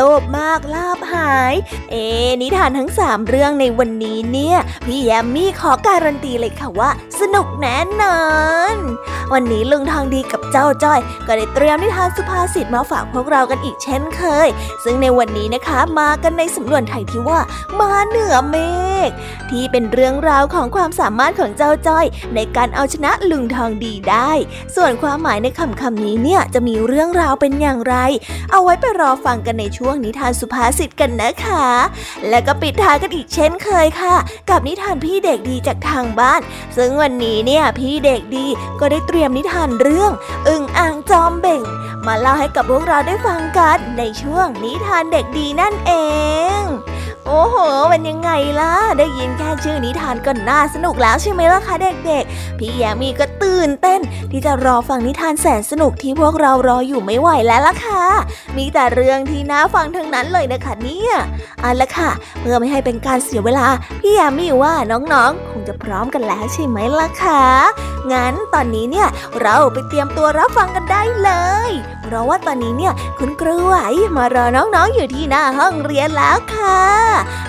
ลภมากลาบหาย เอ นิทานทั้งสามเรื่องในวันนี้เนี่ย พี่แยมมี่ขอการันตีเลยค่ะว่า สนุกแน่นอน วันนี้ลุงทองดีกับเจ้าจ้อย ก็ได้เตรียมนิทานสุภาษิตมาฝากพวกเรากันอีกเช่นเคย ซึ่งในวันนี้นะคะมากันในสำนวนไทยที่ว่า มาเหนือเมฆที่เป็นเรื่องราวของความสามารถของเจ้าจ้อย ในการเอาชนะลุงทองดีได้ ส่วนความหมายในคำคำนี้เนี่ยจะมีเรื่องราวเป็นอย่างไร เอาไว้ไปรอฟังกันในช่วงนิทานสุภาษิตกันนะคะ และก็ปิดท้ายกันอีกเช่นเคยค่ะ กับนิทานพี่เด็กดีจากทางบ้าน ซึ่งวันนี้เนี่ยพี่เด็กดีก็ได้เตรียมนิทานเรื่อง อึ่งอ่างจอมเบ่ง มาเล่าให้กับพวกเราได้ฟังกันในช่วงนิทานเด็กดีนั่นเอง โอ้โหมันยังไงล่ะ ได้ยินแค่ชื่อนิทานก็น่าสนุกแล้วใช่ไหมล่ะคะเด็กๆ พี่แยมีก็ตื่นเต้น ที่จะรอฟังนิทานแสนสนุกที่พวกเรารออยู่ไม่ไหวแล้วล่ะค่ะ มีแต่เรื่องที่น่าฟังทั้งนั้นเลยนะคะเนี่ยเอาละค่ะ เพื่อไม่ให้เป็นการเสียเวลา พี่ยมีว่าน้องๆ คงจะพร้อมกันแล้วใช่ไหมล่ะคะ งั้นตอนนี้เนี่ยเราไปเตรียมตัวรับฟังกันได้เลยเพราะว่าตอนนี้เนี่ยคุณครูไหวมารอน้องๆอยู่ที่หน้าห้องเรียนแล้วค่ะ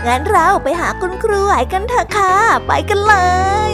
งั้นเราไปหาคุณครูไหวกันเถอะค่ะ ไปกันเลย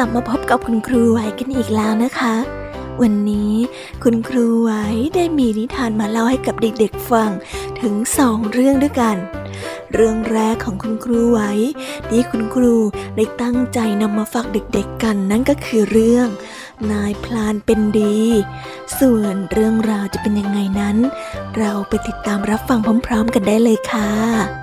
ลับมาพบกับคุณครูไหวกันอีกแล้วนะคะ วันนี้คุณครูไหวได้มีนิทานมาเล่าให้กับเด็กๆฟังถึงสองเรื่องด้วยกัน เรื่องแรกของคุณครูไหวที่คุณครูได้ตั้งใจนำมาฝากเด็กๆกันนั่นก็คือเรื่อง นายพลานเป็นดี ส่วนเรื่องราวจะเป็นยังไงนั้น เราไปติดตามรับฟังพร้อม ๆ กันได้เลยค่ะ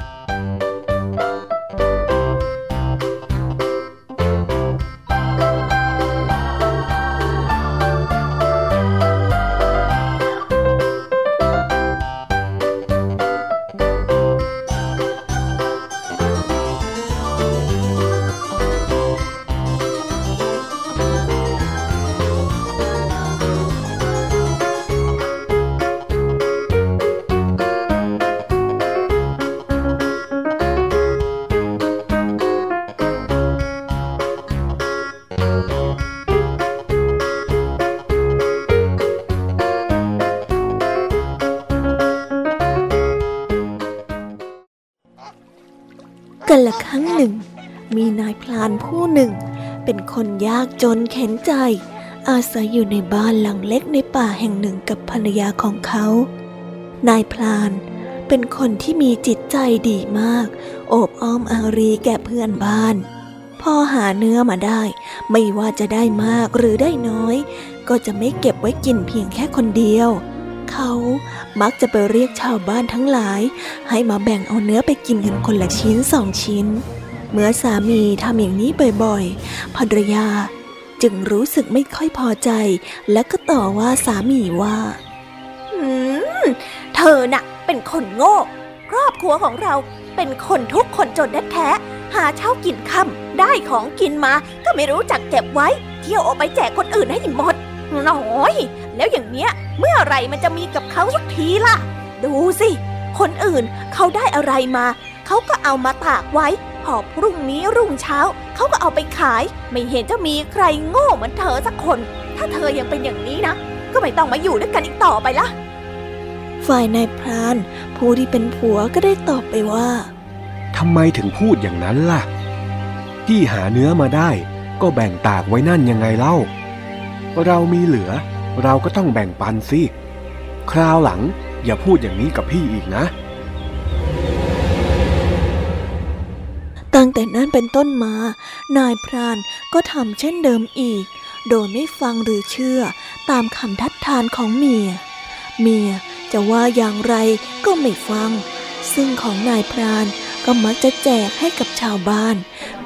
คนยากจนเข็นใจ อาศัยอยู่ในบ้านหลังเล็กในป่าแห่งหนึ่งกับภรรยาของเขา นายพลานเป็นคนที่มีจิตใจดีมาก โอบอ้อมอารีแก่เพื่อนบ้าน พอหาเนื้อมาได้ ไม่ว่าจะได้มากหรือได้น้อย ก็จะไม่เก็บไว้กินเพียงแค่คนเดียว เขามักจะไปเรียกชาวบ้านทั้งหลาย ให้มาแบ่งเอาเนื้อไปกินกันคนละชิ้นสองชิ้น เมื่อสามีทำอย่างนี้บ่อยๆ ภรรยาจึงรู้สึกไม่ค่อยพอใจ และก็ต่อว่าสามีว่าอืมเธอน่ะ เป็นคนโง่ ครอบครัวของเราเป็นคนทุกคนจนแท้หาเช้ากินค่ำได้ของกินมาก็ไม่รู้จักเก็บไว้ เที่ยวออกไปแจกคนอื่นให้หมดน้อยแล้วอย่างเนี้ย เมื่อไรมันจะมีกับเขาสักทีล่ะ ดูสิ คนอื่นเขาได้อะไรมา เขาก็เอามาตากไว้ พอพรุ่งนี้รุ่งเช้า เขาก็เอาไปขาย ไม่เห็นจะมีใครโง่เหมือนเธอสักคน ถ้าเธอยังเป็นอย่างนี้นะ ก็ไม่ต้องมาอยู่ด้วยกันอีกต่อไปละ ฝ่ายนายพราน ผู้ที่เป็นผัวก็ได้ตอบไปว่าทำไมถึงพูดอย่างนั้นล่ะ ที่หาเนื้อมาได้ ก็แบ่งตากไว้นั่นยังไงเล่า เรามีเหลือ เราก็ต้องแบ่งปันสิ คราวหลังอย่าพูดอย่างนี้กับพี่อีกนะ แต่นั้นเป็นต้นมา นายพรานก็ทำเช่นเดิมอีก โดยไม่ฟังหรือเชื่อตามคำทัดทานของเมีย เมียจะว่าอย่างไรก็ไม่ฟัง ซึ่งของนายพรานก็มักจะแจกให้กับชาวบ้าน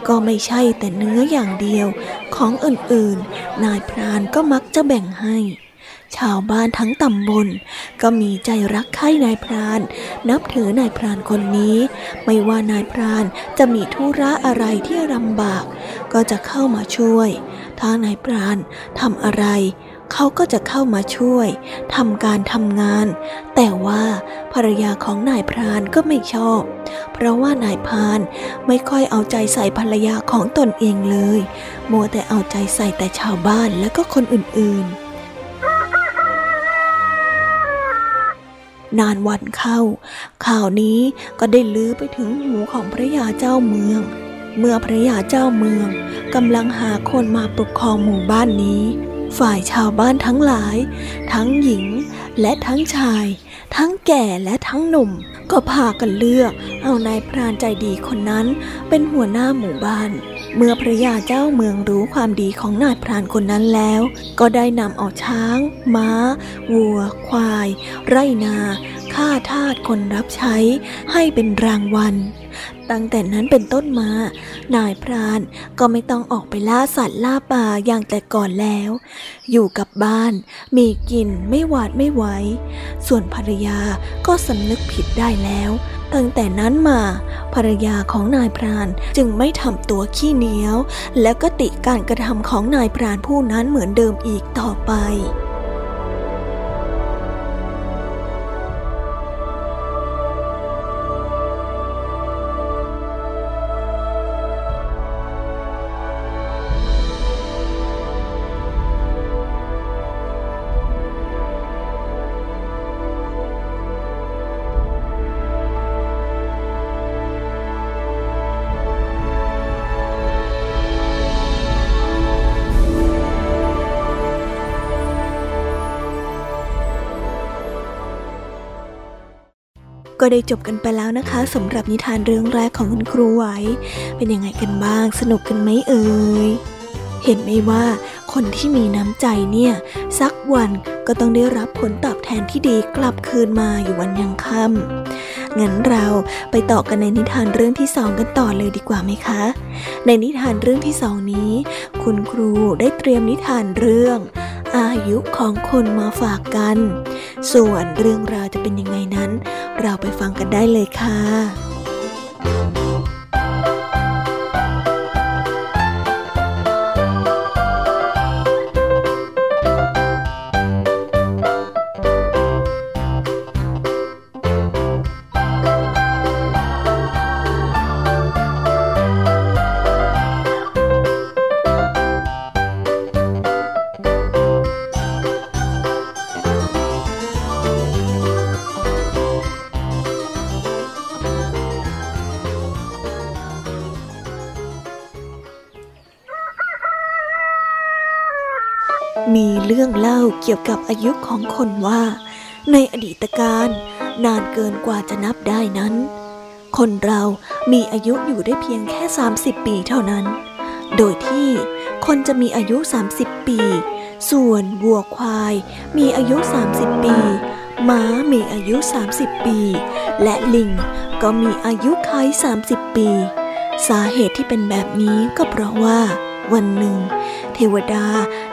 ก็ไม่ใช่แต่เนื้ออย่างเดียว ของอื่นๆ นายพรานก็มักจะแบ่งให้ ชาวบ้านทั้งตำบล ก็มีใจรักใคร่นายพราน นับถือนายพรานคนนี้ ไม่ว่านายพรานจะมีธุระอะไรที่ลำบาก ก็จะเข้ามาช่วย ถ้านายพรานทำอะไร เขาก็จะเข้ามาช่วยทำการทำงาน แต่ว่าภรรยาของนายพรานก็ไม่ชอบ เพราะว่านายพรานไม่ค่อยเอาใจใส่ภรรยาของตนเองเลย มัวแต่เอาใจใส่แต่ชาวบ้านและก็คนอื่นๆ นานวันเข้า ข่าวนี้ก็ได้ลือไปถึงหูของพระยาเจ้าเมือง เมื่อพระยาเจ้าเมืองกำลังหาคนมาปกครองหมู่บ้านนี้ ฝ่ายชาวบ้านทั้งหลาย ทั้งหญิงและทั้งชาย ทั้งแก่และทั้งหนุ่ม ก็พากันเลือก เอานายพรานใจดีคนนั้นเป็นหัวหน้าหมู่บ้าน เมื่อพระยาเจ้าเมืองรู้ความดีของนายพรานคนนั้นแล้ว ก็ได้นำเอาช้าง ม้า วัว ควาย ไรนา ข้าทาสคนรับใช้ ให้เป็นรางวัล ตั้งแต่นั้นเป็นต้นมา นายพรานก็ไม่ต้องออกไปล่าสัตว์ล่าป่าอย่างแต่ก่อนแล้ว อยู่กับบ้าน มีกินไม่หวาดไม่ไหว ส่วนภรรยาก็สำนึกผิดได้แล้ว ตั้งแต่นั้นมา ภรรยาของนายพรานจึงไม่ทำตัวขี้เหนียว และก็ติการกระทำของนายพรานผู้นั้นเหมือนเดิมอีกต่อไป ก็ได้จบกันไปแล้วนะคะสำหรับนิทานเรื่องแรกของคุณครูไหว เป็นยังไงกันบ้าง สนุกกันไหมเอ่ยเห็นไหมว่าคนที่มีน้ำใจเนี่ย สักวันก็ต้องได้รับผลตอบแทนที่ดีกลับคืนมาอยู่วันยังค่ำงั้นเราไปต่อกันในนิทานเรื่องที่สองกันต่อเลยดีกว่าไหมคะ ในนิทานเรื่องที่สองนี้ คุณครูได้เตรียมนิทานเรื่อง อายุของคนมาฝากกัน ส่วนเรื่องราวจะเป็นยังไงนั้น เราไปฟังกันได้เลยค่ะ เกี่ยวกับอายุของคนว่า ในอดีตการนานเกินกว่าจะนับได้นั้น คนเรามีอายุอยู่ได้เพียงแค่ 30 ปีเท่านั้น โดยที่คนจะมีอายุ 30 ปี ส่วนวัวควายมีอายุ 30 ปีม้ามีอายุ 30 ปี และลิงก็มีอายุคล้าย30 ปี สาเหตุที่เป็นแบบนี้ก็เพราะว่า วันหนึ่ง เทวดา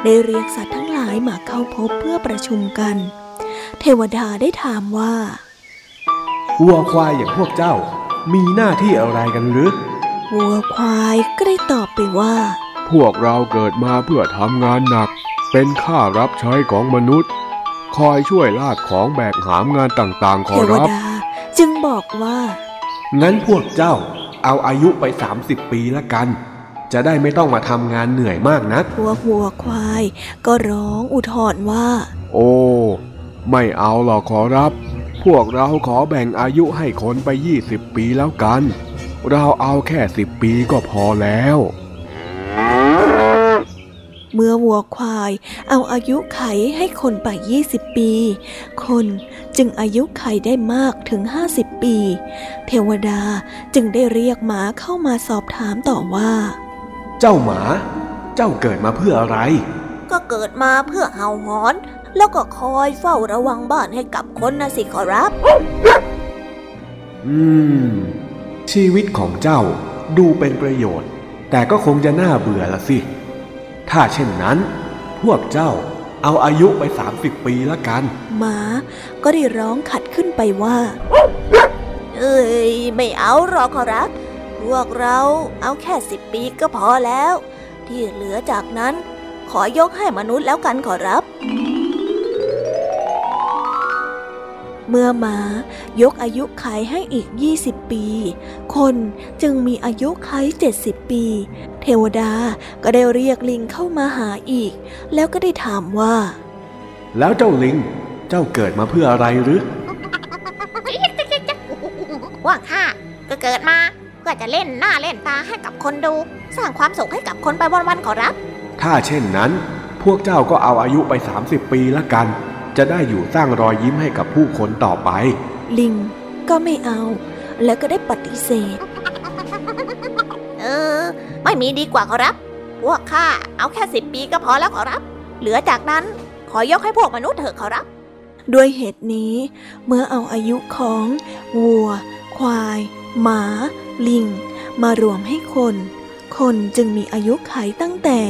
ได้เรียกสัตว์ทั้งายมาเข้าพบเพื่อประชุมกัน เทวดาได้ถามว่าวัวควายอย่างพวกเจ้า มีหน้าที่อะไรกันหรือวัวควายก็ได้ตอบไปว่า พวกเราเกิดมาเพื่อทำงานหนัก เป็นข้ารับใช้ของมนุษย์ คอยช่วยลากของแบกหามงานต่างๆขเทอวรับดาจึงบอกว่า งั้นพวกเจ้าเอาอายุไป 30 ปีละกัน จะได้ไม่ต้องมาทำงานเหนื่อยมากนักพวกวัวควาย ก็ร้องอุทธรว่า โอ้ ไม่เอาหรอกขอรับ พวกเราขอแบ่งอายุให้คนไป20ปีแล้วกัน เราเอาแค่10ปีก็พอแล้ว เมื่อวัวควายเอาอายุไขให้คนไป 20 ปี คนจึงอายุไขได้มากถึง 50 ปี เทวดาจึงได้เรียกหมาเข้ามาสอบถามต่อว่า เจ้าหมา เจ้าเกิดมาเพื่ออะไร ก็เกิดมาเพื่อเห่าหอน แล้วก็คอยเฝ้าระวังบ้านให้กับคนนะสิขอรับ อืม ชีวิตของเจ้าดูเป็นประโยชน์ แต่ก็คงจะน่าเบื่อละสิ ถ้าเช่นนั้น พวกเจ้าเอาอายุไป 30 ปีละกัน หมาก็ได้ร้องขัดขึ้นไปว่า เอ้ย ไม่เอาหรอกขอรับ พวกเราเอาแค่สิบปีก็พอแล้ว ที่เหลือจากนั้นขอยกให้มนุษย์แล้วกันขอรับ เมื่อหมายกอายุไขให้อีก 20 ปี คนจึงมีอายุไข 70 ปี เทวดาก็ได้เรียกลิงเข้ามาหาอีก แล้วก็ได้ถามว่า แล้วเจ้าลิง เจ้าเกิดมาเพื่ออะไรหรือว่าข้าก็เกิดมาเพื่อจะเล่นหน้าเล่นตาให้กับคนดู สร้างความสุขให้กับคนไปวันๆขอรับ ถ้าเช่นนั้น พวกเจ้าก็เอาอายุไป 30 ปีละกัน จะได้อยู่สร้างรอยยิ้มให้กับผู้คนต่อไป ลิงก็ไม่เอา แล้วก็ได้ปฏิเสธ เออ ไม่มีดีกว่าขอรับ พวกข้าเอาแค่สิบปีก็พอแล้วขอรับ เหลือจากนั้นขอยกให้พวกมนุษย์เถอะขอรับ ด้วยเหตุนี้ เมื่อเอาอายุของวัว ควาย หมา ลิง มารวมให้คน คนจึงมีอายุขัยตั้งแต่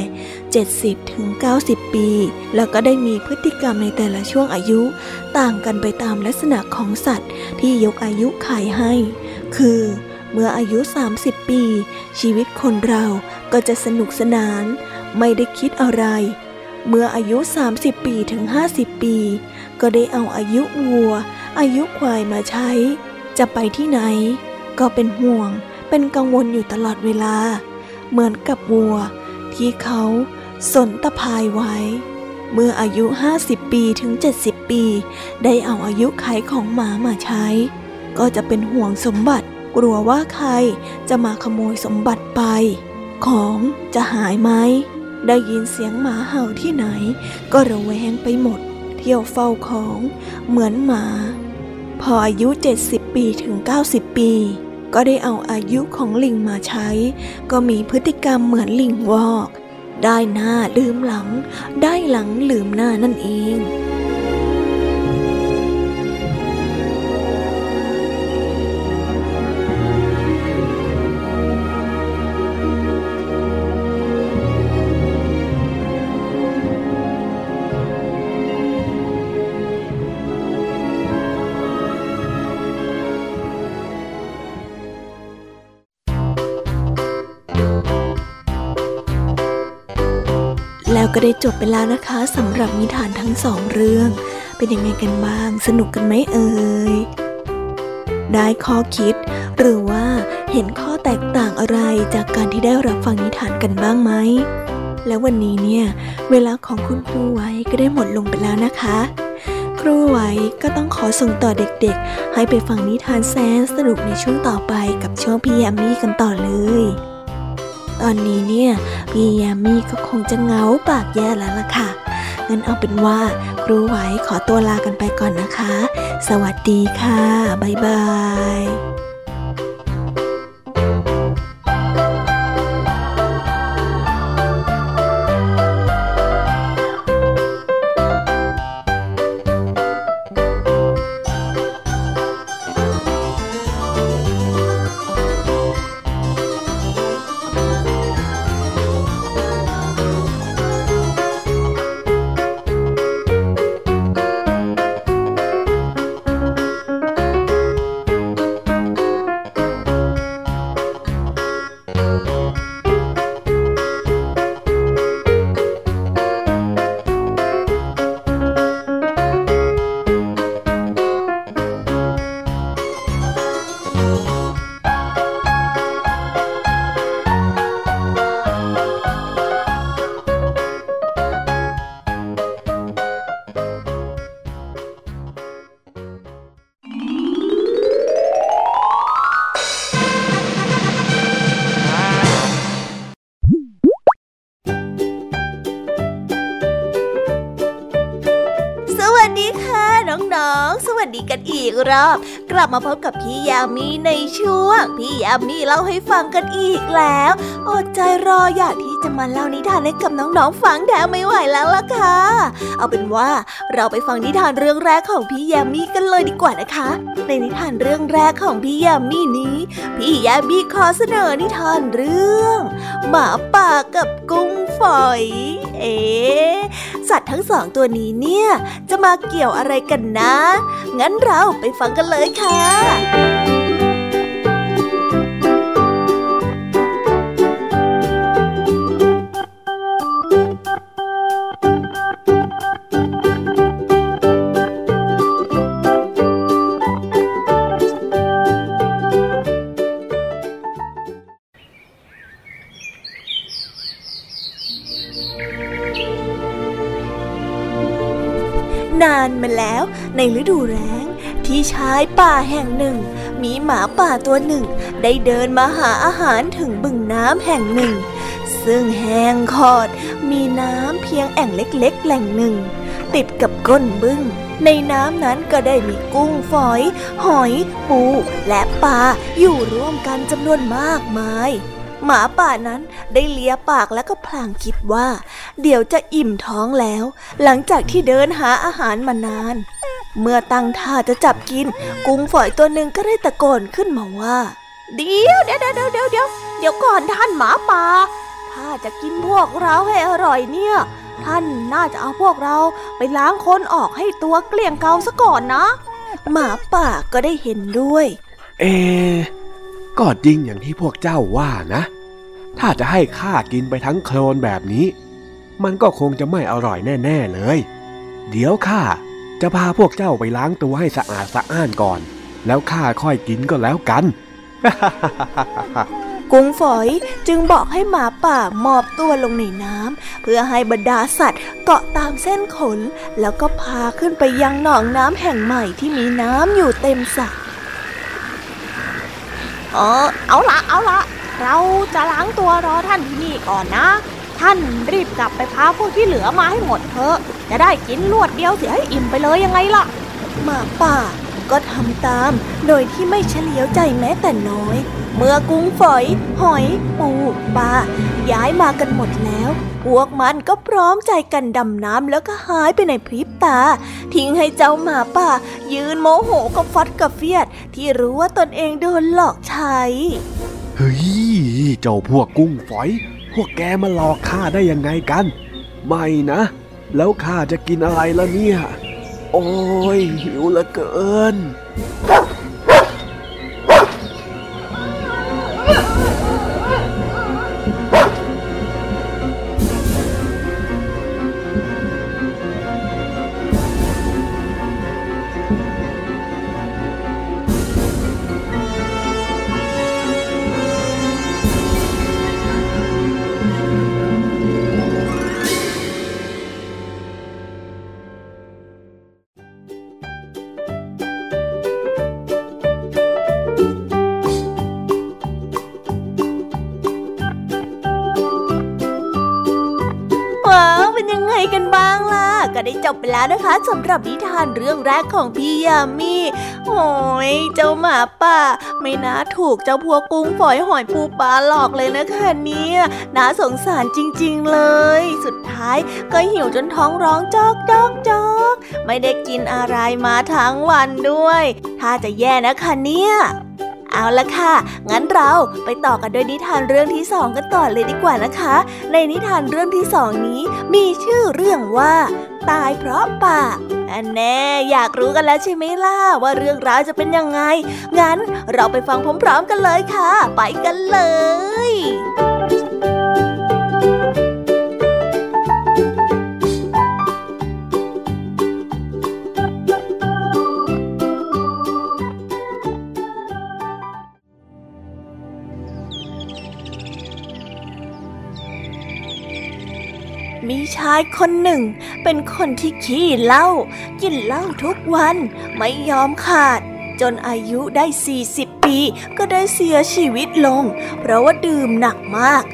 70 ถึง 90 ปี แล้วก็ได้มีพฤติกรรมในแต่ละช่วงอายุ ต่างกันไปตามลักษณะของสัตว์ที่ยกอายุขัยให้ คือเมื่ออายุ 30 ปี ชีวิตคนเราก็จะสนุกสนาน ไม่ได้คิดอะไร เมื่ออายุ 30 ปีถึง 50 ปี ก็ได้เอาอายุวัว อายุควายมาใช้ จะไปที่ไหน ก็เป็นห่วง เป็นกังวลอยู่ตลอดเวลา เหมือนกับวัว ที่เขาสนตะพายไว้ เมื่ออายุ 50 ปีถึง 70 ปี ได้เอาอายุไขของหมามาใช้ ก็จะเป็นห่วงสมบัติ กลัวว่าใครจะมาขโมยสมบัติไป ของจะหายไหมได้ยินเสียงหมาเห่าที่ไหน ก็ระแวงไปหมด เที่ยวเฝ้าของเหมือนหมา พออายุ 70 ปีถึง 90 ปี ก็ได้เอาอายุของลิงมาใช้ ก็มีพฤติกรรมเหมือนลิงวอก ได้หน้าลืมหลัง ได้หลังลืมหน้านั่นเอง ก็ได้จบไปแล้วนะคะสำหรับนิทานทั้งสองเรื่อง เป็นยังไงกันบ้าง สนุกกันไหมเอ่ยได้ข้อคิด หรือว่าเห็นข้อแตกต่างอะไรจากการที่ได้รับฟังนิทานกันบ้างไหมแล้ววันนี้เนี่ย เวลาของคุณครูไว้ก็ได้หมดลงไปแล้วนะคะ ครูไว้ก็ต้องขอส่งต่อเด็กๆ ให้ไปฟังนิทานแสนสนุกในช่วงต่อไปกับช่วงพี่แยมมี่กันต่อเลย ตอนนี้เนี่ยพี่ยามีก็คงจะเหงาปากแย่แล้วล่ะค่ะงั้นเอาเป็นว่าครูไหวขอตัวลากันไปก่อนนะคะ สวัสดีค่ะ บ๊ายบาย ๆ สวัสดีกันอีกรอบ กลับมาพบกับพี่ยามีในช่วง พี่ยามีเล่าให้ฟังกันอีกแล้ว อดใจรออย่าก ที่จะมาเล่านิทานให้กับน้องๆฟังแถมไม่ไหวแล้วล่ะค่ะ เอาเป็นว่าเราไปฟังนิทานเรื่องแรกของพี่ยามีกันเลยดีกว่านะคะ ในนิทานเรื่องแรกของพี่ยามีนี้ พี่ยามีขอเสนอนิทานเรื่อง หมาป่ากับกุ้งฝอย เอ๊สัตว์ทั้งสองตัวนี้เนี่ย จะมาเกี่ยวอะไรกันนะ งั้นเราไปฟังกันเลยค่ะ ในฤดูแล้ง ที่ชายป่าแห่งหนึ่ง มีหมาป่าตัวหนึ่ง ได้เดินมาหาอาหารถึงบึงน้ำแห่งหนึ่ง ซึ่งแห้งขอด มีน้ำเพียงแอ่งเล็กๆ แหล่งหนึ่ง ติดกับก้นบึงในน้ำนั้นก็ได้มีกุ้งฝอย หอย ปู และปลาอยู่ร่วมกันจำนวนมากมาย หมาป่านั้นได้เลียปากแล้วก็พลางคิดว่า เดี๋ยวจะอิ่มท้องแล้ว หลังจากที่เดินหาอาหารมานาน เมื่อตั้งท่าจะจับกิน กุ้งฝอยตัวหนึ่งก็ได้ตะโกนขึ้นมาว่า เดี๋ยวเดี๋ยวเดี๋ยวเดี๋ยวเดี๋ยวเดี๋ยวก่อนท่านหมาป่าถ้าจะกินพวกเราให้อร่อยเนี่ย ท่านน่าจะเอาพวกเราไปล้างคนออกให้ตัวเกลี้ยงเกาซะก่อนนะ หมาป่าก็ได้เห็นด้วย เอก็จริงอย่างที่พวกเจ้าว่านะ ถ้าจะให้ข้ากินไปทั้งโคลนแบบนี้ มันก็คงจะไม่อร่อยแน่ ๆเลย เดี๋ยวข้า จะพาพวกเจ้าไปล้างตัวให้สะอาดสะอ้านก่อน แล้วข้าค่อยกินก็แล้วกัน กุ้งฝอยจึงบอกให้หมาป่าหมอบตัวลงในน้ำเพื่อให้บรรดาสัตว์เกาะตามเส้นขน แล้วก็พาขึ้นไปยังหนองน้ำแห่งใหม่ที่มีน้ำอยู่เต็มสระเออเอาละเอาละเราจะล้างตัวรอท่านที่นี่ก่อนนะ ท่านรีบกลับไปพาพวกที่เหลือมาให้หมดเถอะ จะได้กินลวดเดียวเสียให้อิ่มไปเลยยังไงล่ะ หมาป่าก็ทำตาม โดยที่ไม่เฉลียวใจแม้แต่น้อย เมื่อกุ้งฝอย หอย ปูปลาย้ายมากันหมดแล้ว พวกมันก็พร้อมใจกันดำน้ำแล้วก็หายไปในพริบตา ทิ้งให้เจ้าหมาป่า ยืนโมโหกับฟัดกับเฟียด ที่รู้ว่าตนเองโดนหลอกใช้ เฮ้ย เจ้าพวกกุ้งฝอยพ วกแกมาหลอกข้าได้ยังไงกัน ไม่นะ แล้วข้าจะกินอะไรล่ะเนี่ย โอ้ยหิวเหลือเกิน จบไปแล้วนะคะสำหรับนิทานเรื่องแรกของพี่ยามีโอ้ยเจ้าหมาป่า ไม่น่าถูกเจ้าพวกกุ้งฝอยหอยปูปลาหลอกเลยนะคะเนี่ยน่าสงสารจริง ๆเลย สุดท้ายก็หิวจนท้องร้องจอกจอกจอกไม่ได้กินอะไรมาทั้งวันด้วย ถ้าจะแย่นะคะเนี่ยเอาละค่ะ งั้นเราไปต่อกันด้วยนิทานเรื่องที่สองกันต่อเลยดีกว่านะคะ ในนิทานเรื่องที่สองนี้มีชื่อเรื่องว่า ตายเพราะป่าอันแน่อยากรู้กันแล้วใช่ไหมล่ะว่าเรื่องราวจะเป็นยังไง งั้นเราไปฟังพร้อมๆกันเลยค่ะ ไปกันเลยายคนหนึ่ง เป็นคนที่ขี้เหล้ากินเหล้าทุกวันไม่ยอมขาด จนอายุได้ 40 ปีก็ได้เสียชีวิตลง เพราะว่าดื่มหนักมาก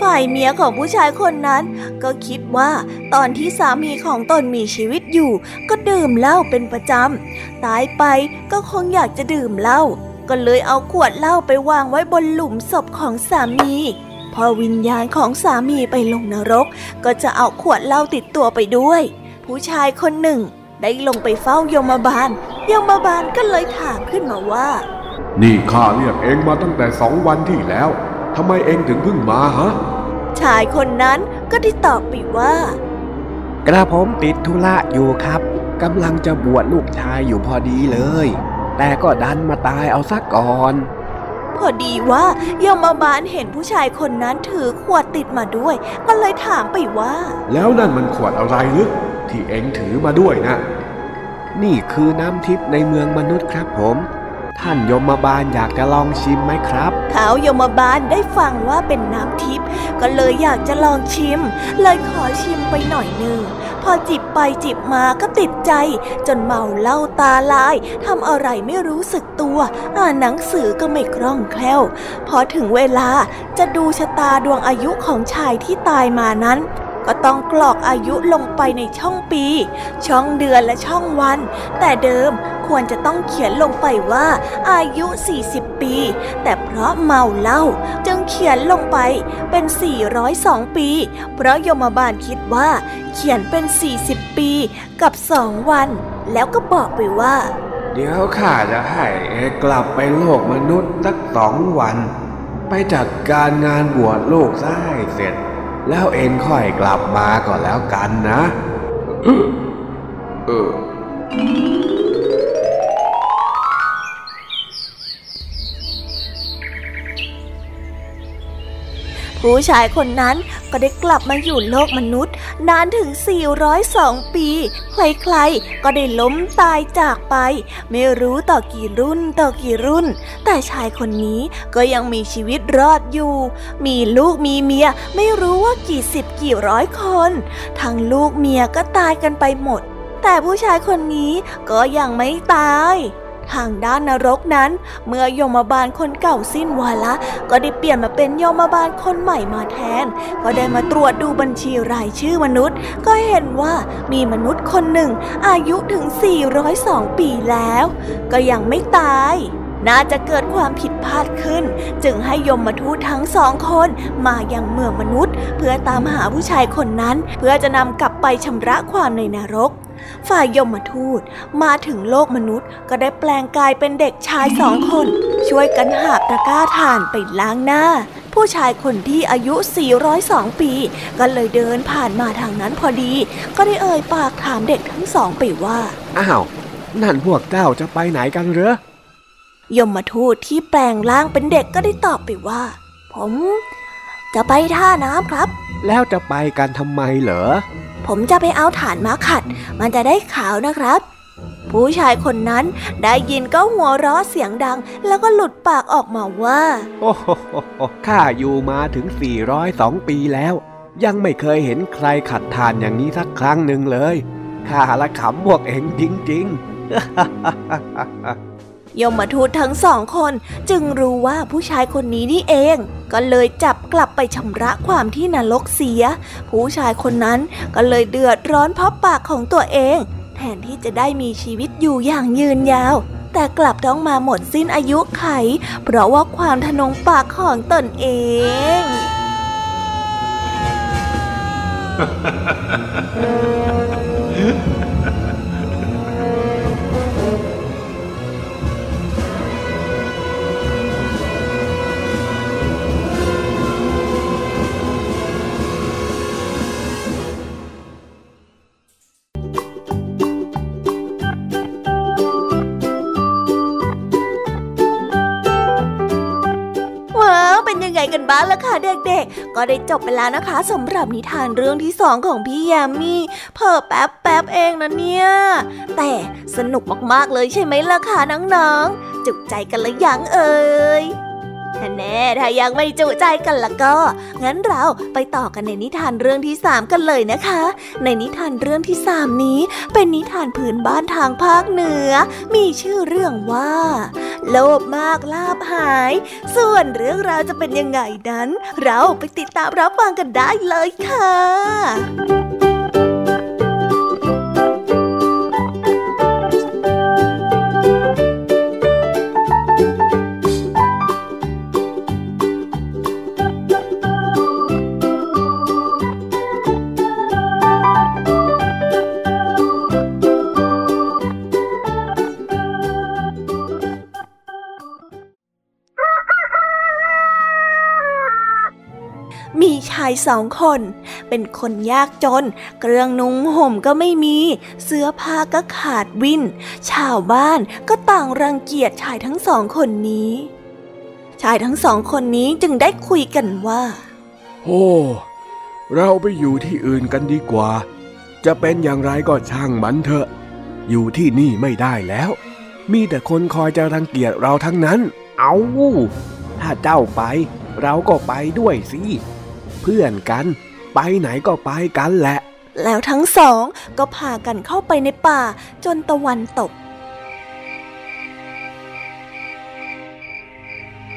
ฝ่ายเมียของผู้ชายคนนั้น ก็คิดว่าตอนที่สามีของตนมีชีวิตอยู่ ก็ดื่มเหล้าเป็นประจำตายไปก็คงอยากจะดื่มเหล้าก็เลยเอาขวดเหล้าไปวางไว้บนหลุมศพของสามี พอวิญญาณของสามีไปลงนรก ก็จะเอาขวดเหล้าติดตัวไปด้วย ผู้ชายคนหนึ่ง ได้ลงไปเฝ้ายมบาลยมบาลก็เลยถามขึ้นมาว่า นี่ข้าเรียกเองมาตั้งแต่สองวันที่แล้วทำไมเองถึงเพิ่งมาฮะ ชายคนนั้นก็ได้ตอบไปว่า กระผมติดธุระอยู่ครับกำลังจะบวชลูกชายอยู่พอดีเลย แต่ก็ดันมาตายเอาซะก่อน พอดีว่ายมบาลเห็นผู้ชายคนนั้นถือขวดติดมาด้วย ก็เลยถามไปว่า แล้วนั่นมันขวดอะไรหรือที่เองถือมาด้วยนะ นี่คือน้ำทิพย์ในเมืองมนุษย์ครับผมท่านยมบาลอยากจะลองชิมไหมครับเขายมบาลได้ฟังว่าเป็นน้ำทิพย์ก็เลยอยากจะลองชิม เลยขอชิมไปหน่อยหนึ่ง พอจิบไปจิบมาก็ติดใจ จนเมาเหล้าตาลายทำอะไรไม่รู้สึกตัว อ่านหนังสือก็ไม่คล่องแคล่ว พอถึงเวลาจะดูชะตาดวงอายุของชายที่ตายมานั้น ก็ต้องกรอกอายุลงไปในช่องปี ช่องเดือนและช่องวัน แต่เดิมควรจะต้องเขียนลงไปว่าอายุ 40 ปี แต่เพราะเมาเหล้าจึงเขียนลงไปเป็น 402 ปี เพราะยมบาลคิดว่า เขียนเป็น 40 ปีกับสองวัน แล้วก็บอกไปว่า เดี๋ยวข้าจะให้เอกลับไปโลกมนุษย์สักสองวัน ไปจัดการงานบวชลูกซะให้เสร็จ แล้วเองค่อยกลับมาก่อนแล้วกันนะ เออ ผู้ชายคนนั้นก็ได้กลับมาอยู่โลกมนุษย์ นานถึง 402 ปี ใครๆ ก็ได้ล้มตายจากไป ไม่รู้ต่อกี่รุ่นต่อกี่รุ่น แต่ชายคนนี้ก็ยังมีชีวิตรอดอยู่ มีลูกมีเมียไม่รู้ว่ากี่สิบกี่ร้อยคน ทั้งลูกเมียก็ตายกันไปหมด แต่ผู้ชายคนนี้ก็ยังไม่ตาย ทางด้านนรกนั้น เมื่อยมบาลคนเก่าสิ้นวาระก็ได้เปลี่ยนมาเป็นยมบาลคนใหม่มาแทน ก็ได้มาตรวจดูบัญชีรายชื่อมนุษย์ ก็เห็นว่ามีมนุษย์คนหนึ่ง อายุถึง 402 ปีแล้ว ก็ยังไม่ตายน่าจะเกิดความผิดพลาดขึ้น จึงให้ยมมาทูตทั้งสองคนมายังเมืองมนุษย์ เพื่อตามหาผู้ชายคนนั้น เพื่อจะนำกลับไปชำระความในนรก ฝ่ายยมทูตมาถึงโลกมนุษย์ก็ได้แปลงกายเป็นเด็กชายสองคน ช่วยกันหาบตะกร้าถ่านไปล้างหน้า ผู้ชายคนที่อายุ 402 ปี ก็เลยเดินผ่านมาทางนั้นพอดี ก็ได้เอ่ยปากถามเด็กทั้งสองไปว่า อ้าว นั่นพวกเจ้าจะไปไหนกันเหรอยมทูตที่แปลงร่างเป็นเด็กก็ได้ตอบไปว่า ผม จะไปท่าน้ำครับ แล้วจะไปกันทำไมเหรอ ผมจะไปเอาถ่านมาขัด มันจะได้ขาวนะครับ ผู้ชายคนนั้นได้ยินก็หัวเราะเสียงดัง แล้วก็หลุดปากออกมาว่า โอ้โหข้าอยู่มาถึง 402 ปีแล้ว ยังไม่เคยเห็นใครขัดทานอย่างนี้สักครั้งหนึ่งเลย ข้าละขำพวกเองจริง ๆ ยมทูตทั้งสองคนจึงรู้ว่าผู้ชายคนนี้นี่เอง ก็เลยจับกลับไปชำระความที่นรกเสีย ผู้ชายคนนั้นก็เลยเดือดร้อนเพราะปากของตัวเอง แทนที่จะได้มีชีวิตอยู่อย่างยืนยาว แต่กลับต้องมาหมดสิ้นอายุไข เพราะว่าความทนงปากของตนเองว้ กันบ้างล่ะคะเด็กๆ ก็ได้จบไปแล้วนะคะสำหรับนิทานเรื่องที่สองของพี่ยามีเพิ่แป๊บแป๊บเองนะเนี่ย แต่สนุกมากๆเลยใช่ไหมล่ะคะน้องๆ จุใจกันละยังเอ่ย แน่ถ้ายังไม่จุใจกันละก็ งั้นเราไปต่อกันในนิทานเรื่องที่สามกันเลยนะคะ ในนิทานเรื่องที่สามนี้ เป็นนิทานพื้นบ้านทางภาคเหนือ มีชื่อเรื่องว่า โลภมากลาบหาย ส่วนเรื่องราวจะเป็นยังไงนั้น เราไปติดตามรับฟังกันได้เลยค่ะายสองคน เป็นคนยากจน เครื่องนุ่งห่มก็ไม่มี เสื้อผ้าก็ขาดวิน ชาวบ้านก็ต่างรังเกียจชายทั้งสองคนนี้ ชายทั้งสองคนนี้จึงได้คุยกันว่า โอ้เราไปอยู่ที่อื่นกันดีกว่า จะเป็นอย่างไรก็ช่างมันเถอะ อยู่ที่นี่ไม่ได้แล้ว มีแต่คนคอยจะรังเกียจเราทั้งนั้น เอาถ้าเจ้าไป เราก็ไปด้วยสิ เพื่อนกัน ไปไหนก็ไปกันแหละ แล้วทั้งสองก็พากันเข้าไปในป่าจนตะวันตก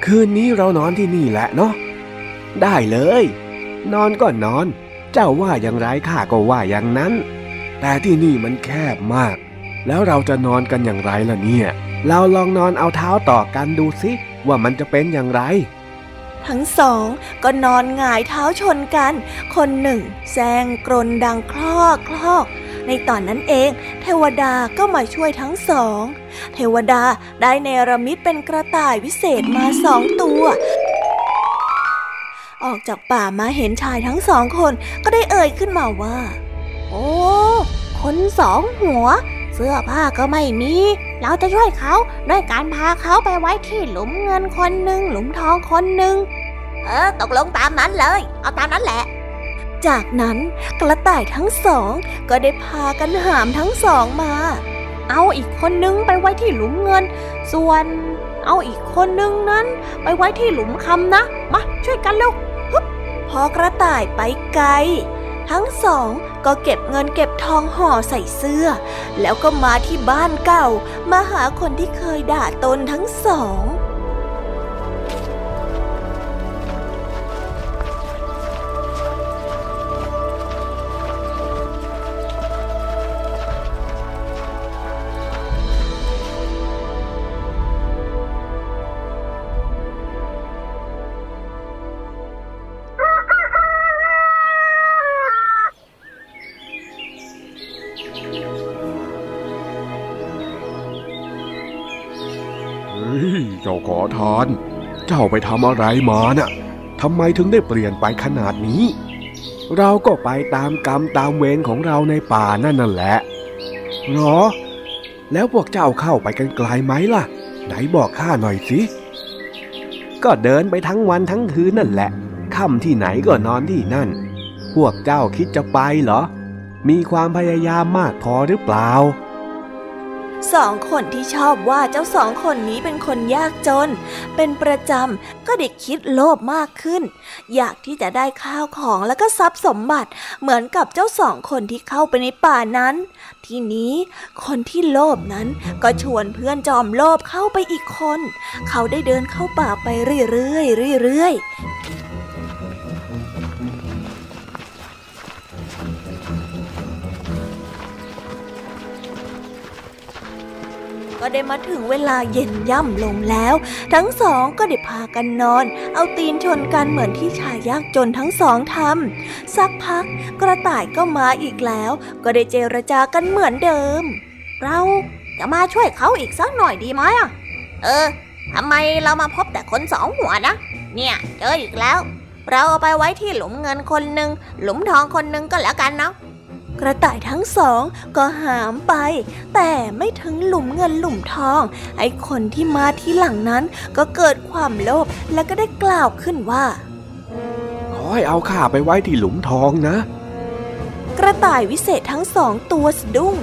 คืนนี้เรานอนที่นี่แหละเนาะได้เลย นอนก็นอน เจ้าว่าอย่างไรข้าก็ว่าอย่างนั้น แต่ที่นี่มันแคบมาก แล้วเราจะนอนกันอย่างไรล่ะเนี่ย เราลองนอนเอาเท้าต่อกันดูสิว่ามันจะเป็นอย่างไร ทั้งสองก็นอนหงายเท้าชนกัน คนหนึ่งแซงกรนดังคลอกคลอกในตอนนั้นเอง เทวดาก็มาช่วยทั้งสอง เทวดาได้เนรมิตเป็นกระต่ายวิเศษมาสองตัวออกจากป่ามาเห็นชายทั้งสองคนก็ได้เอ่ยขึ้นมาว่า โอ้ คนสองหัว เสื้อผ้าก็ไม่มี เราจะช่วยเขาด้วยการพาเขาไปไว้ที่หลุมเงินคนหนึ่งหลุมทองคนหนึ่ง เออ ตกลงตามนั้นเลย เอาตามนั้นแหละ จากนั้นกระต่ายทั้งสองก็ได้พากันหามทั้งสองมา เอาอีกคนนึงไปไว้ที่หลุมเงิน ส่วนเอาอีกคนนึงนั้น ไปไว้ที่หลุมคำนะ มาช่วยกันเร็วพอกระต่ายไปไกล ทั้งสองก็เก็บเงินเก็บทองห่อใส่เสื้อ แล้วก็มาที่บ้านเก่า มาหาคนที่เคยด่าตนทั้งสอง จ้าไปทำอะไรมานะ่ะทำไมถึงได้เปลี่ยนไปขนาดนี้ เราก็ไปตามกรรมตามเวรของเราในป่านั่นนั่นแหละหรอ แล้วพวกเจ้าเข้าไปกันไกลไหมล่ะ ไหนบอกข้าหน่อยสิ ก็เดินไปทั้งวันทั้งคืนนั่นแหละค่ำที่ไหนก็นอนที่นั่น พวกเจ้าคิดจะไปเหรอ มีความพยายามมากพอหรือเปล่า สองคนที่ชอบว่าเจ้าสองคนนี้เป็นคนยากจน เป็นประจำก็เด็กคิดโลภมากขึ้น อยากที่จะได้ข้าวของแล้วก็ทรัพย์สมบัติ เหมือนกับเจ้าสองคนที่เข้าไปในป่านั้น ทีนี้คนที่โลภนั้นก็ชวนเพื่อนจอมโลภเข้าไปอีกคน เขาได้เดินเข้าป่าไปเรื่อยๆเรื่อย ก็ได้มาถึงเวลาเย็นย่ำลงแล้ว ทั้งสองก็ได้พากันนอน เอาตีนชนกันเหมือนที่ชายยากจนทั้งสองทำสักพักกระต่ายก็มาอีกแล้ว ก็ได้เจรจากันเหมือนเดิม เราจะมาช่วยเขาอีกสักหน่อยดีไหมอะเออทำไมเรามาพบแต่คนสองหัวนะ เนี่ยเจออีกแล้ว เราเอาไปไว้ที่หลุมเงินคนหนึ่งหลุมทองคนหนึ่งก็แล้วกันเนาะ กระต่ายทั้งสองก็หามไป แต่ไม่ถึงหลุมเงินหลุมทอง ไอ้คนที่มาที่หลังนั้นก็เกิดความโลภและก็ได้กล่าวขึ้นว่า ขอให้เอาข้าไปไว้ที่หลุมทองนะ กระต่ายวิเศษทั้งสองตัวสะดุ้ง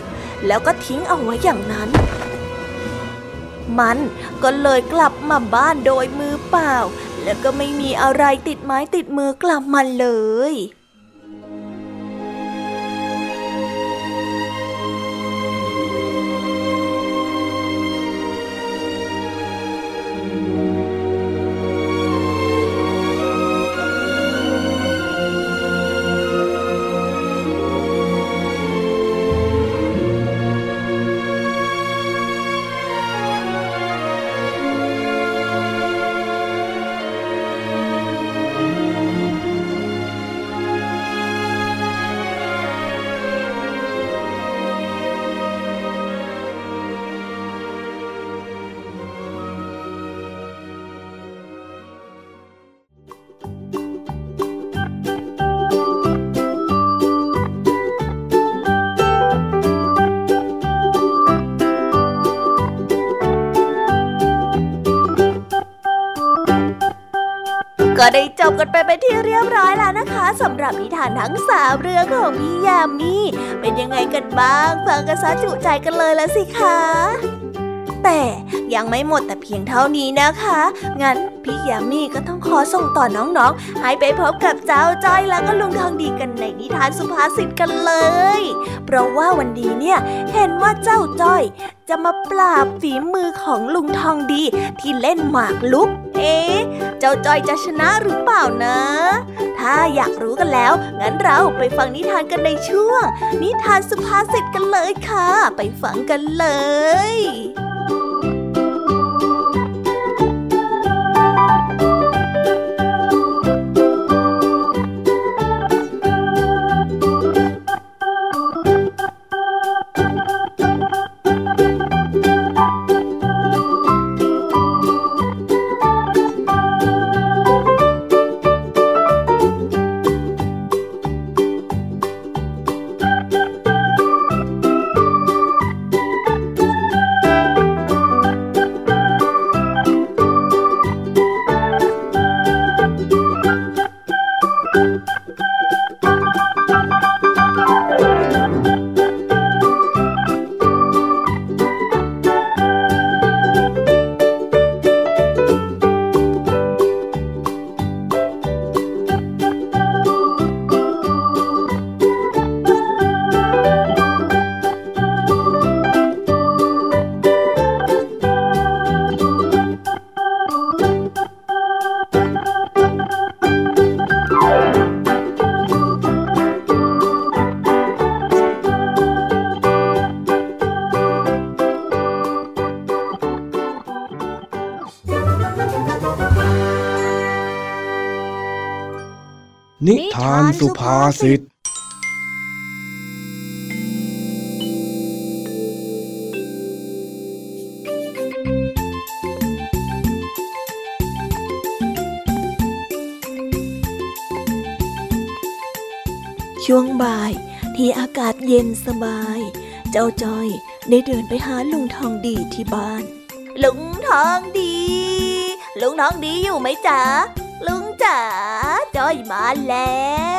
แล้วก็ทิ้งเอาไว้อย่างนั้น มันก็เลยกลับมาบ้านโดยมือเปล่า แล้วก็ไม่มีอะไรติดไม้ติดมือกลับมาเลย ก็ได้จบกันไปไปที่เรียบร้อยแล้วนะคะสำหรับนิทานทั้งสามเรื่องของพี่ยามีเป็นยังไงกันบ้างฟังกันซะจุใจกันเลยแล้วสิคะแต่ยังไม่หมดแต่เพียงเท่านี้นะคะ งั้นพี่ยามีก็ต้องขอส่งต่อน้องๆ ให้ไปพบกับเจ้าจ้อยแล้วก็ลุงทองดีกันในนิทานสุภาษิตกันเลย เพราะว่าวันนี้เนี่ยเห็นว่าเจ้าจ้อย จะมาปราบฝีมือของลุงทองดีที่เล่นหมากลุก เอ๊เจ้าจอยจะชนะหรือเปล่านะ ถ้าอยากรู้กันแล้ว งั้นเราไปฟังนิทานกันในช่วง นิทานสุภาษิตกันเลยค่ะ ไปฟังกันเลย สุภาษิตช่วงบ่ายที่อากาศเย็นสบาย เจ้าจอยได้เดินไปหาลุงทองดีที่บ้าน ลุงทองดี ลุงทองดีอยู่ไหมจ๊ะลุงจ๋าจอยมาแล้ว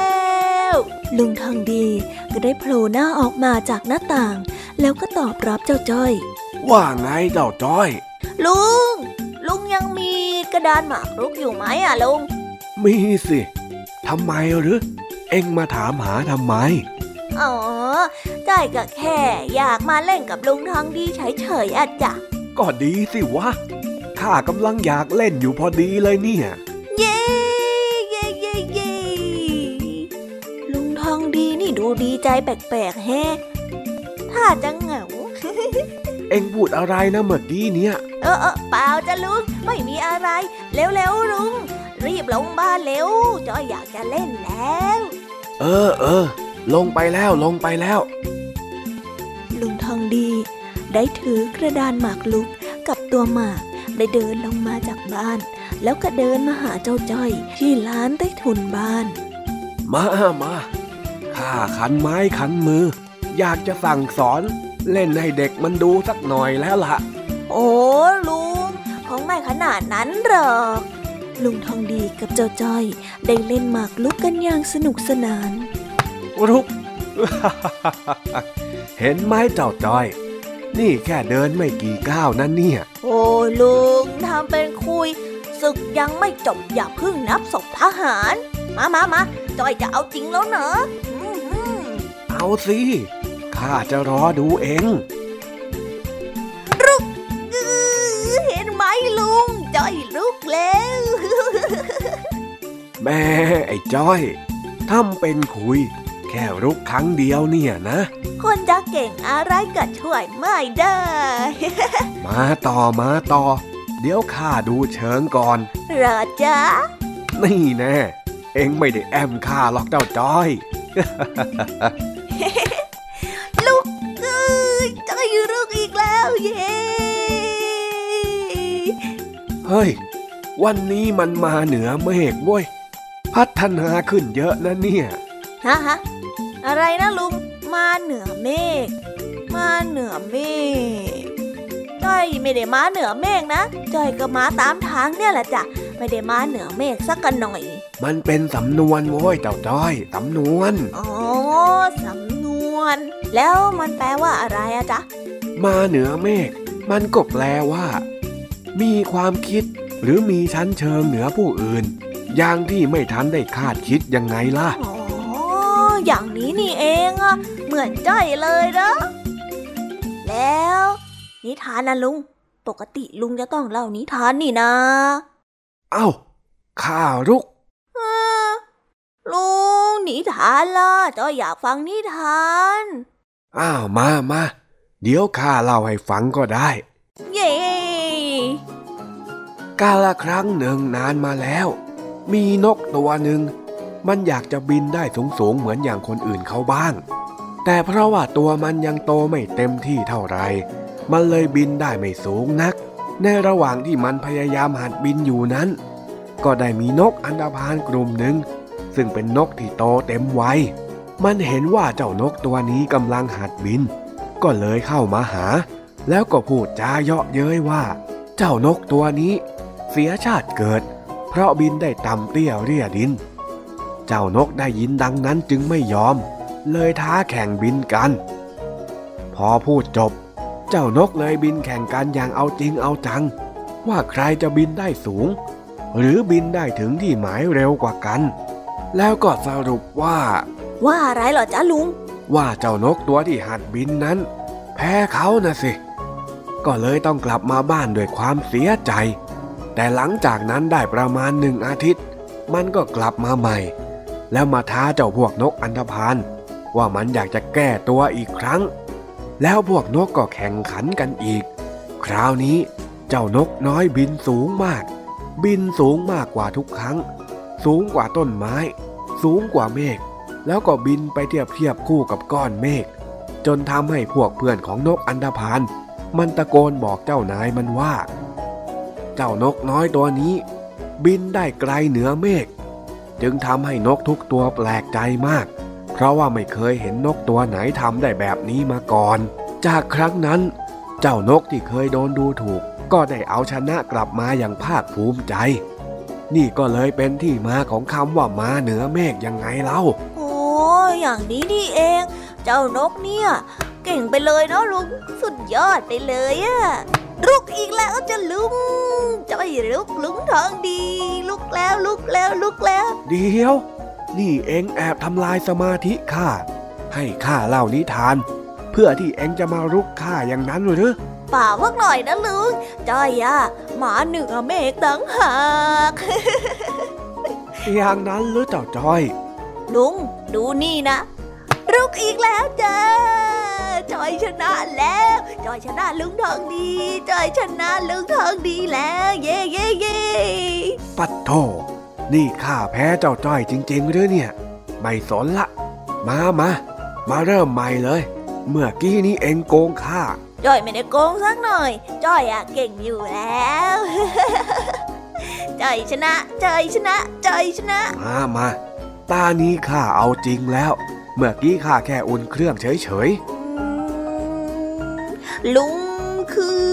ลุงทองดีก็ได้โผล่หน้าออกมาจากหน้าต่าง แล้วก็ตอบรับเจ้าจ้อย ว่าไงเจ้าจ้อย ลุง ลุงยังมีกระดานหมากรุกอยู่ไหมอะลุง มีสิทำไมหรือ เอ็งมาถามหาทำไม อ๋อจ้อยก็แค่อยากมาเล่นกับลุงทองดีเฉยๆอะจ้ะก็ดีสิวะข้ากำลังอยากเล่นอยู่พอดีเลยเนี่ย เย้ ดีนี่ดูดีใจแปลกๆแฮะถ้าจะเหงา เอ็งพูดอะไรนะเมื่อกี้เนี่ย เออเออเปล่าจ้ะลุง ไม่มีอะไร เร็วๆลุง รีบลงบ้านเร็วจอยอยากจะเล่นแล้ว เออเออ ลงไปแล้วลงไปแล้ว ลุงทองดี ได้ถือกระดานหมากลุกกับตัวหมากได้เดินลงมาจากบ้าน แล้วก็เดินมาหาเจ้าจ้อยที่ร้านใต้ถุนบ้าน มามา ข้าขันไม้ขันมือ อยากจะสั่งสอน เล่นให้เด็กมันดูสักหน่อยแล้วล่ะ โอ้ลุงคงไม่ขนาดนั้นหรอกลุงทองดีกับเจ้าจ้อย ได้เล่นหมากลุกกันอย่างสนุกสนานรุกเห็นไหมเจ้าจ้อย นี่แค่เดินไม่กี่ก้าวนั่นเนี่ย โอ้ลุงทำเป็นคุยสศึกยังไม่จบอย่าเพิ่งนับศพทหาร มามามาจอยจะเอาจริงแล้วเนอะอื้อหือ เอาสิ ข้าจะรอดูเองอื้อเห็นไหมลุงจอยลุกแล้ว แม่ไอ้จ้อยทำเป็นคุย แค่รุกครั้งเดียวเนี่ยนะ คนจะเก่งอะไรก็ช่วยไม่ได้ มาต่อมาต่อ เดี๋ยวข้าดูเชิงก่อนเหรอจ๊ะ นี่แน่เอ็งไม่ได้แอมข้าหรอกเจ้าจ้อย กอีกแล้วเย้เฮ้ย วันนี้มันมาเหนือเมฆเว้ย พัฒนาขึ้นเยอะนะเนี่ยฮะฮะอะไรนะลุง มาเหนือเมฆมาเหนือเมฆจ้อยไม่ได้มาเหนือเมฆนะจ้อยก็มาตามทางเนี่ยแหละจ้ะไม่ได้มาเหนือเมฆสักกันหน่อย มันเป็นสำนวนโว้ยเจ้าจ้อยสำนวนอ๋อสำนวน แล้วมันแปลว่าอะไรอะจ๊ะ มาเหนือเมฆมันก็แปลว่า มีความคิดหรือมีชั้นเชิงเหนือผู้อื่น อย่างที่ไม่ทันได้คาดคิดยังไงล่ะ อ๋อ อย่างนี้นี่เองอะเหมือนจ้อยเลยนะ แล้ว นิทานนะลุง ปกติลุงจะต้องเล่านิทานนี่นะ เอ้า ข้ารุกอ่าลุงนิทานล่ะจ้อยอยากฟังนิทาน อ้าว มามา เดี๋ยวข้าเล่าให้ฟังก็ได้ เย้กาละครั้งหนึ่งนานมาแล้ว มีนกตัวหนึ่ง มันอยากจะบินได้สูงๆเหมือนอย่างคนอื่นเขาบ้าง แต่เพราะว่าตัวมันยังโตไม่เต็มที่เท่าไหรมันเลยบินได้ไม่สูงนัก ในระหว่างที่มันพยายามหัดบินอยู่นั้น ก็ได้มีนกอันดาพานกลุ่มหนึ่ง ซึ่งเป็นนกที่โตเต็มวัย มันเห็นว่าเจ้านกตัวนี้กำลังหัดบิน ก็เลยเข้ามาหา แล้วก็พูดจาเยาะเย้ยว่า เจ้านกตัวนี้ เสียชาติเกิด เพราะบินได้ต่ำเตี้ยเรียดิน เจ้านกได้ยินดังนั้นจึงไม่ยอม เลยท้าแข่งบินกัน พอพูดจบ เจ้านกเลยบินแข่งกันอย่างเอาจริงเอาจัง ว่าใครจะบินได้สูง หรือบินได้ถึงที่หมายเร็วกว่ากัน แล้วก็สรุปว่า ว่าอะไรเหรอจ๊ะลุง ว่าเจ้านกตัวที่หัดบินนั้น แพ้เขานะสิ ก็เลยต้องกลับมาบ้านด้วยความเสียใจ แต่หลังจากนั้นได้ประมาณหนึ่งอาทิตย์ มันก็กลับมาใหม่ แล้วมาท้าเจ้าพวกนกอันธพาลว่ามันอยากจะแก้ตัวอีกครั้ง แล้วพวกนกก็แข่งขันกันอีก คราวนี้เจ้านกน้อยบินสูงมาก บินสูงมากกว่าทุกครั้ง สูงกว่าต้นไม้ สูงกว่าเมฆ แล้วก็บินไปเทียบเทียบคู่กับก้อนเมฆ จนทำให้พวกเพื่อนของนกอันดาพานมันตะโกนบอกเจ้านายมันว่า เจ้านกน้อยตัวนี้ บินได้ไกลเหนือเมฆ จึงทำให้นกทุกตัวแปลกใจมาก เพราะว่าไม่เคยเห็นนกตัวไหนทำได้แบบนี้มาก่อน จากครั้งนั้น เจ้านกที่เคยโดนดูถูก ก็ได้เอาชนะกลับมาอย่างภาคภูมิใจ นี่ก็เลยเป็นที่มาของคำว่ามาเหนือเมฆยังไงเล่า อ้อย่างนี้นี่เอง เจ้านกเนี่ย เก่งไปเลยเนาะลุง สุดยอดไปเลยอะลุกอีกแล้วจะลุงจ้อยลุกลุงทองดี ลุกแล้วลุกแล้วลุกแล้ว เดี๋ยว นี่เองแอบทำลายสมาธิข้าให้ข้าเล่านิทาน เพื่อที่เองจะมารุกข้าอย่างนั้นหรือป่าพักหน่อยนะลุงจ้อยอะหมาเหนือเมฆตั้งหากอย่างนั้นหรือเจ้าจ้อย ลุง ดูนี่นะลุกอีกแล้วจ้าจอยชนะแล้วจอยชนะลุงทองดีจอยชนะลุงทองดีแล้ว เย่เย่เย่ปัดโทนี่ข้าแพ้เจ้าจ้อยจริง ๆหรือเนี่ย ไม่สนละ มามามาเริ่มใหม่เลย เมื่อกี้นี้เองโกงข้าจอยไม่ได้โกงสักหน่อยจอยอะเก่งอยู่แล้วจอยชนะจอยชนะจอยชนะ มามา ตานี้ข้าเอาจริงแล้ว เมื่อกี้ข้าแค่อุ่นเครื่องเฉยอืมลุงคือ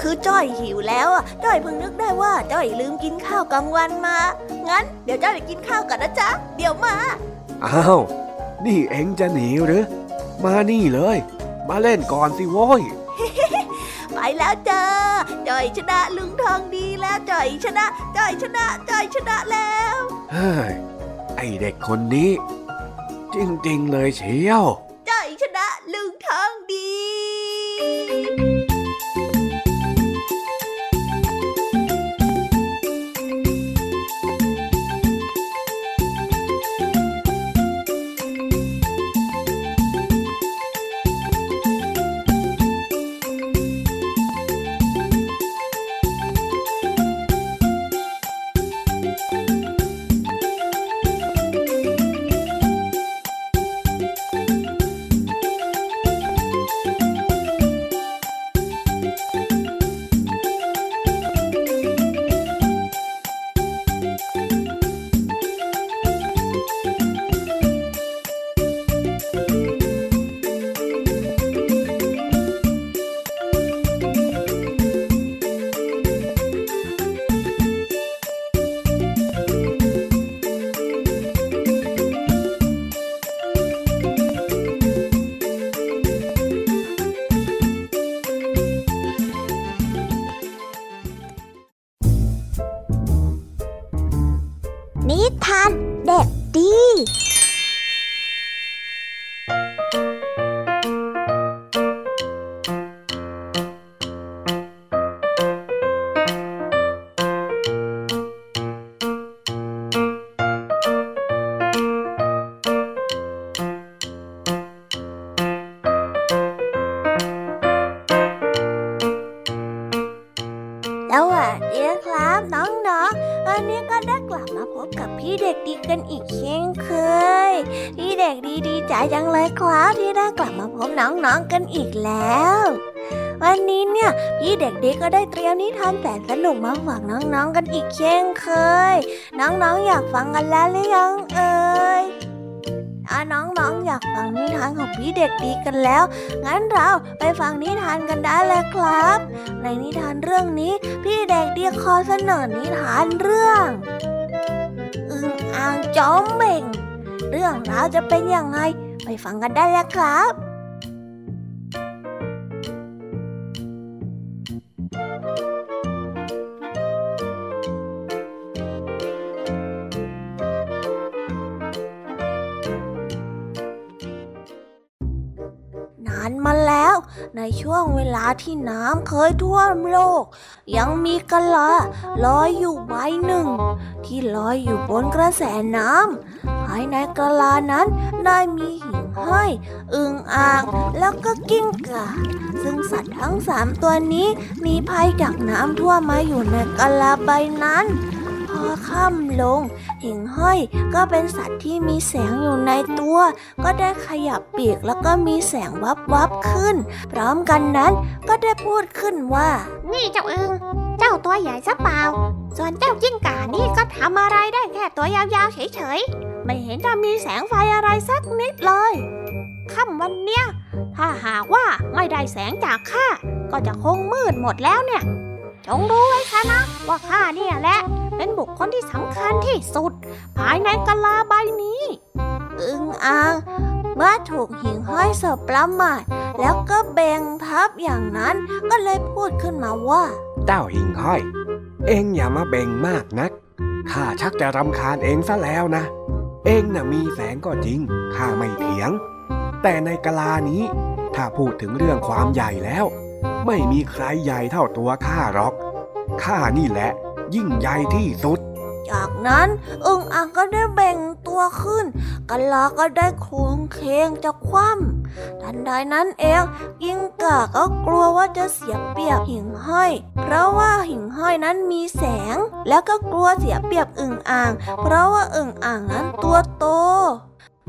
คือจ้อยหิวแล้วอะจ้อยเพิ่งนึกได้ว่าจ้อยลืมกินข้าวกลางวันมา งั้นเดี๋ยวจ้อยไปกินข้าวกันนะจ๊ะ เดี๋ยวมาๆอ้าว นี่เองจะหนีหรือ มานี่เลย มาเล่นก่อนสิโว้ยไปายแล้วจ้าจ่อยชนะลุงทองดีแล้วจ่อยชนะจ่อยชนะจ่อยชนะแล้ว เฮ้ย ไอเด็กคนนี้ จริง ๆ เลยเชียวจ่อยชนะลุงทองดีานแสนสนุกมาฝากน้องๆกันอีกเช่นเคย น้องๆอยากฟังกันแล้วหรือยังเอ่ยถ้าน้องๆอยากฟังนิทานของพี่เด็กดีกันแล้ว งั้นเราไปฟังนิทานกันได้เลยครับ ในนิทานเรื่องนี้ พี่เด็กดีขอเสนอนิทานเรื่องอึงอ่างจอมเบ่ง เรื่องราวจะเป็นยังไงไปฟังกันได้แล้วครับ ช่วงเวลาที่น้ำเคยท่วมโลก ยังมีกะลาลอยอยู่ใบหนึ่ง ที่ลอยอยู่บนกระแสน้ำภายในกะลานั้นได้มีหิ่งห้อยอึ่งอ่างแล้วก็กิ้งก่าซึ่งสัตว์ทั้งสามตัวนี้มีภัยจากน้ำท่วมมาอยู่ในกะลาใบนั้น อค่ำลง หิ่งห้อยก็เป็นสัตว์ที่มีแสงอยู่ในตัว ก็ได้ขยับปีกแล้วก็มีแสงวับวับขึ้น พร้อมกันนั้นก็ได้พูดขึ้นว่า นี่เจ้าอึงเจ้าตัวใหญ่ซะเปล่า ส่วนเจ้าจิ้งก่านี่ก็ทำอะไรได้แค่ตัวยาวๆเฉยๆ ไม่เห็นจะมีแสงไฟอะไรสักนิดเลยค่ำวันเนี้ยถ้าหากว่าไม่ได้แสงจากข้าก็จะคงมืดหมดแล้วเนี่ย จงรู้ไว้ซะนะว่าข้าเนี่ยแหละ เป็นบุคคลที่สำคัญที่สุด ภายในกะลาใบนี้ อึงอ่างเมื่อถูกหิ่งห้อยสบประมาทแล้วก็เบ่งทับอย่างนั้นก็เลยพูดขึ้นมาว่า เจ้าหิ่งห้อย เอ็งอย่ามาเบ่งมากนักข้าชักจะรำคาญเองซะแล้วนะ เอ็งน่ะมีแสงก็จริงข้าไม่เถียง แต่ในกะลานี้ ถ้าพูดถึงเรื่องความใหญ่แล้ว ไม่มีใครใหญ่เท่าตัวข้าหรอกข้านี่แหละ ยิ่งใหญ่ที่สุด จากนั้นอึ่งอ่างก็ได้เบ่งตัวขึ้นกะลาก็ได้โค้งเคงจะคว่ำทันใดนั้นเองยิ่งกาก็กลัวว่าจะเสียเปรียบหิ่งห้อย เพราะว่าหิ่งห้อยนั้นมีแสง แล้วก็กลัวเสียเปรียบอึ่งอ่าง เพราะว่าอึ่งอ่างนั้นตัวโต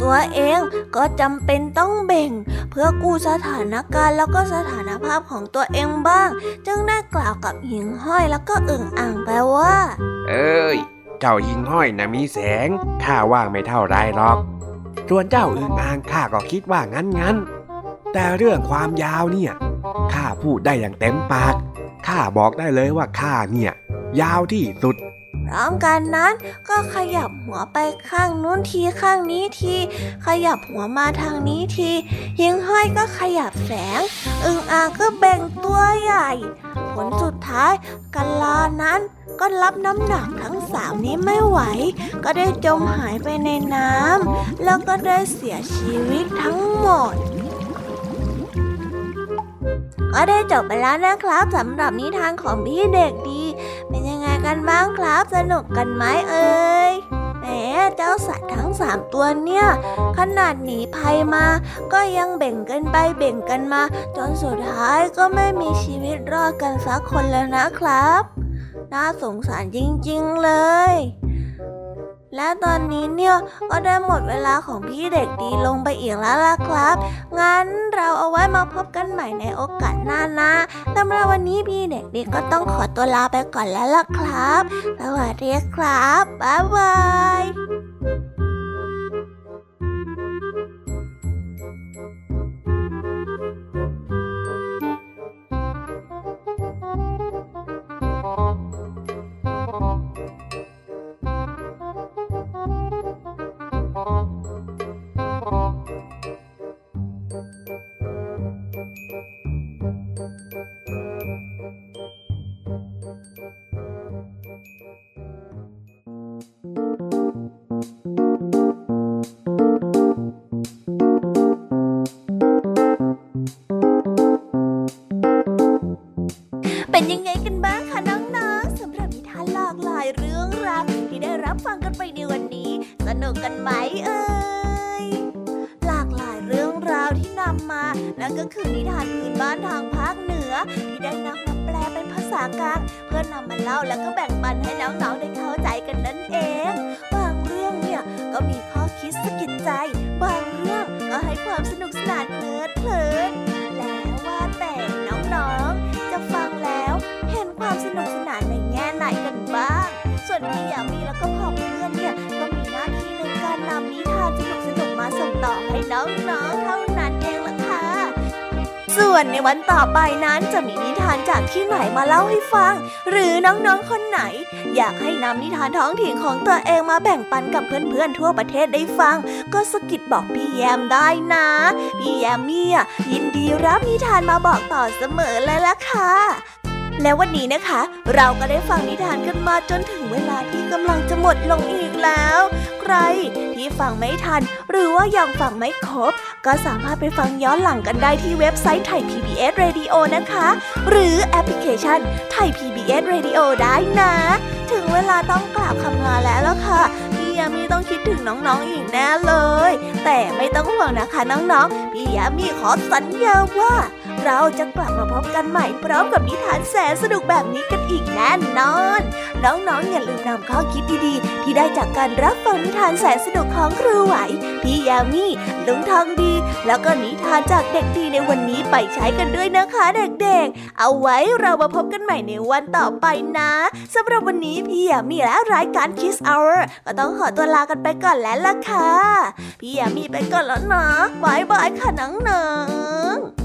ตัวเองก็จำเป็นต้องเบ่ง เพื่อกู้สถานการณ์แล้วก็สถานภาพของตัวเองบ้าง จึงได้กล่าวกับหิงห้อยแล้วก็อึ่งอ่างไปว่า เอ้ย เจ้าหิงห้อยนะมีแสงข้าว่าไม่เท่าไรหรอกส่วนเจ้าอึ่งอ่างข้าก็คิดว่างั้นงั้นๆแต่เรื่องความยาวเนี่ยข้าพูดได้อย่างเต็มปากข้าบอกได้เลยว่าข้าเนี่ย ยาวที่สุด พร้อมกันนั้นก็ขยับหัวไปข้างนู้นทีข้างนี้ที ขยับหัวมาทางนี้ที หิงห้อยก็ขยับแสง อึงอ่างก็แบ่งตัวใหญ่ ผลสุดท้ายกัลลานั้นก็รับน้ำหนักทั้งสามนี้ไม่ไหว ก็ได้จมหายไปในน้ำแล้วก็ได้เสียชีวิตทั้งหมด ก็ได้จบไปแล้วนะครับสำหรับนิทานของพี่เด็กดี เป็นยังไงกันบ้างครับ สนุกกันไหมเอ่ยแหมเจ้าสัตว์ทั้งสามตัวเนี่ยขนาดหนีภัยมา ก็ยังแบ่งกันไปแบ่งกันมา จนสุดท้ายก็ไม่มีชีวิตรอดกันสักคนแล้วนะครับ น่าสงสารจริงๆเลย และตอนนี้เนี่ยก็ได้หมดเวลาของพี่เด็กดีลงไปอีกแล้วล่ะครับ งั้นเราเอาไว้มาพบกันใหม่ในโอกาสหน้านะสำหรับวันนี้พี่เด็กดีก็ต้องขอตัวลาไปก่อนแล้วล่ะครับ สวัสดีครับ บ๊ายบาย นุกกันไหมเอ่ย หลากหลายเรื่องราวที่นำมา นั่นก็คือนิทานพื้นบ้านทางภาคเหนือ ที่ได้นำมาแปลเป็นภาษากลาง เพื่อนำมาเล่าแล้วก็แบ่งปันให้น้อง น้องๆเท่านั้นเองล่ะค่ะ ส่วนในวันต่อไปนั้นจะมีนิทานจากที่ไหนมาเล่าให้ฟัง หรือน้องๆคนไหน อยากให้นำนิทานท้องถิ่นของตัวเองมาแบ่งปันกับเพื่อนๆทั่วประเทศได้ฟัง ก็สกิดบอกพี่แยมได้นะ พี่แยมเนี่ยยินดีรับนิทานมาบอกต่อเสมอเลยล่ะค่ะ แล้ววันนี้นะคะ เราก็ได้ฟังนิทานกันมาจนถึงเวลาที่กำลังจะหมดลงอีกแล้ว ใครที่ฟังไม่ทัน หรือว่ายังฟังไม่ครบ ก็สามารถไปฟังย้อนหลังกันได้ที่เว็บไซต์ไทย PBS Radio นะคะ หรือแอปพลิเคชันไทย PBS Radio ได้นะ ถึงเวลาต้องกราบคำลาแล้วล่ะค่ะพี่ยามีต้องคิดถึงน้องๆอีกแน่เลย แต่ไม่ต้องห่วงนะคะน้องๆ พี่ยามีขอสัญญาว่า เราจะกลับมาพบกันใหม่พร้อมกับนิทานแสนสนุกแบบนี้กันอีกแน่นอน น้องๆอย่าลืมนำข้อคิดดีๆ ที่ได้จากการรับฟังนิทานแสนสนุกของครูไหว พี่ยามีลุงทองดี แล้วก็นิทานจากเด็กดีในวันนี้ไปใช้กันด้วยนะคะเด็กๆ เอาไว้เรามาพบกันใหม่ในวันต่อไปนะสำหรับวันนี้พี่ยามีและรายการ Kiss Hour ก็ต้องขอตัวลากันไปก่อนแล้วล่ะค่ะพี่ยามีไปก่อนแล้วนะบายบายค่ะน้องๆ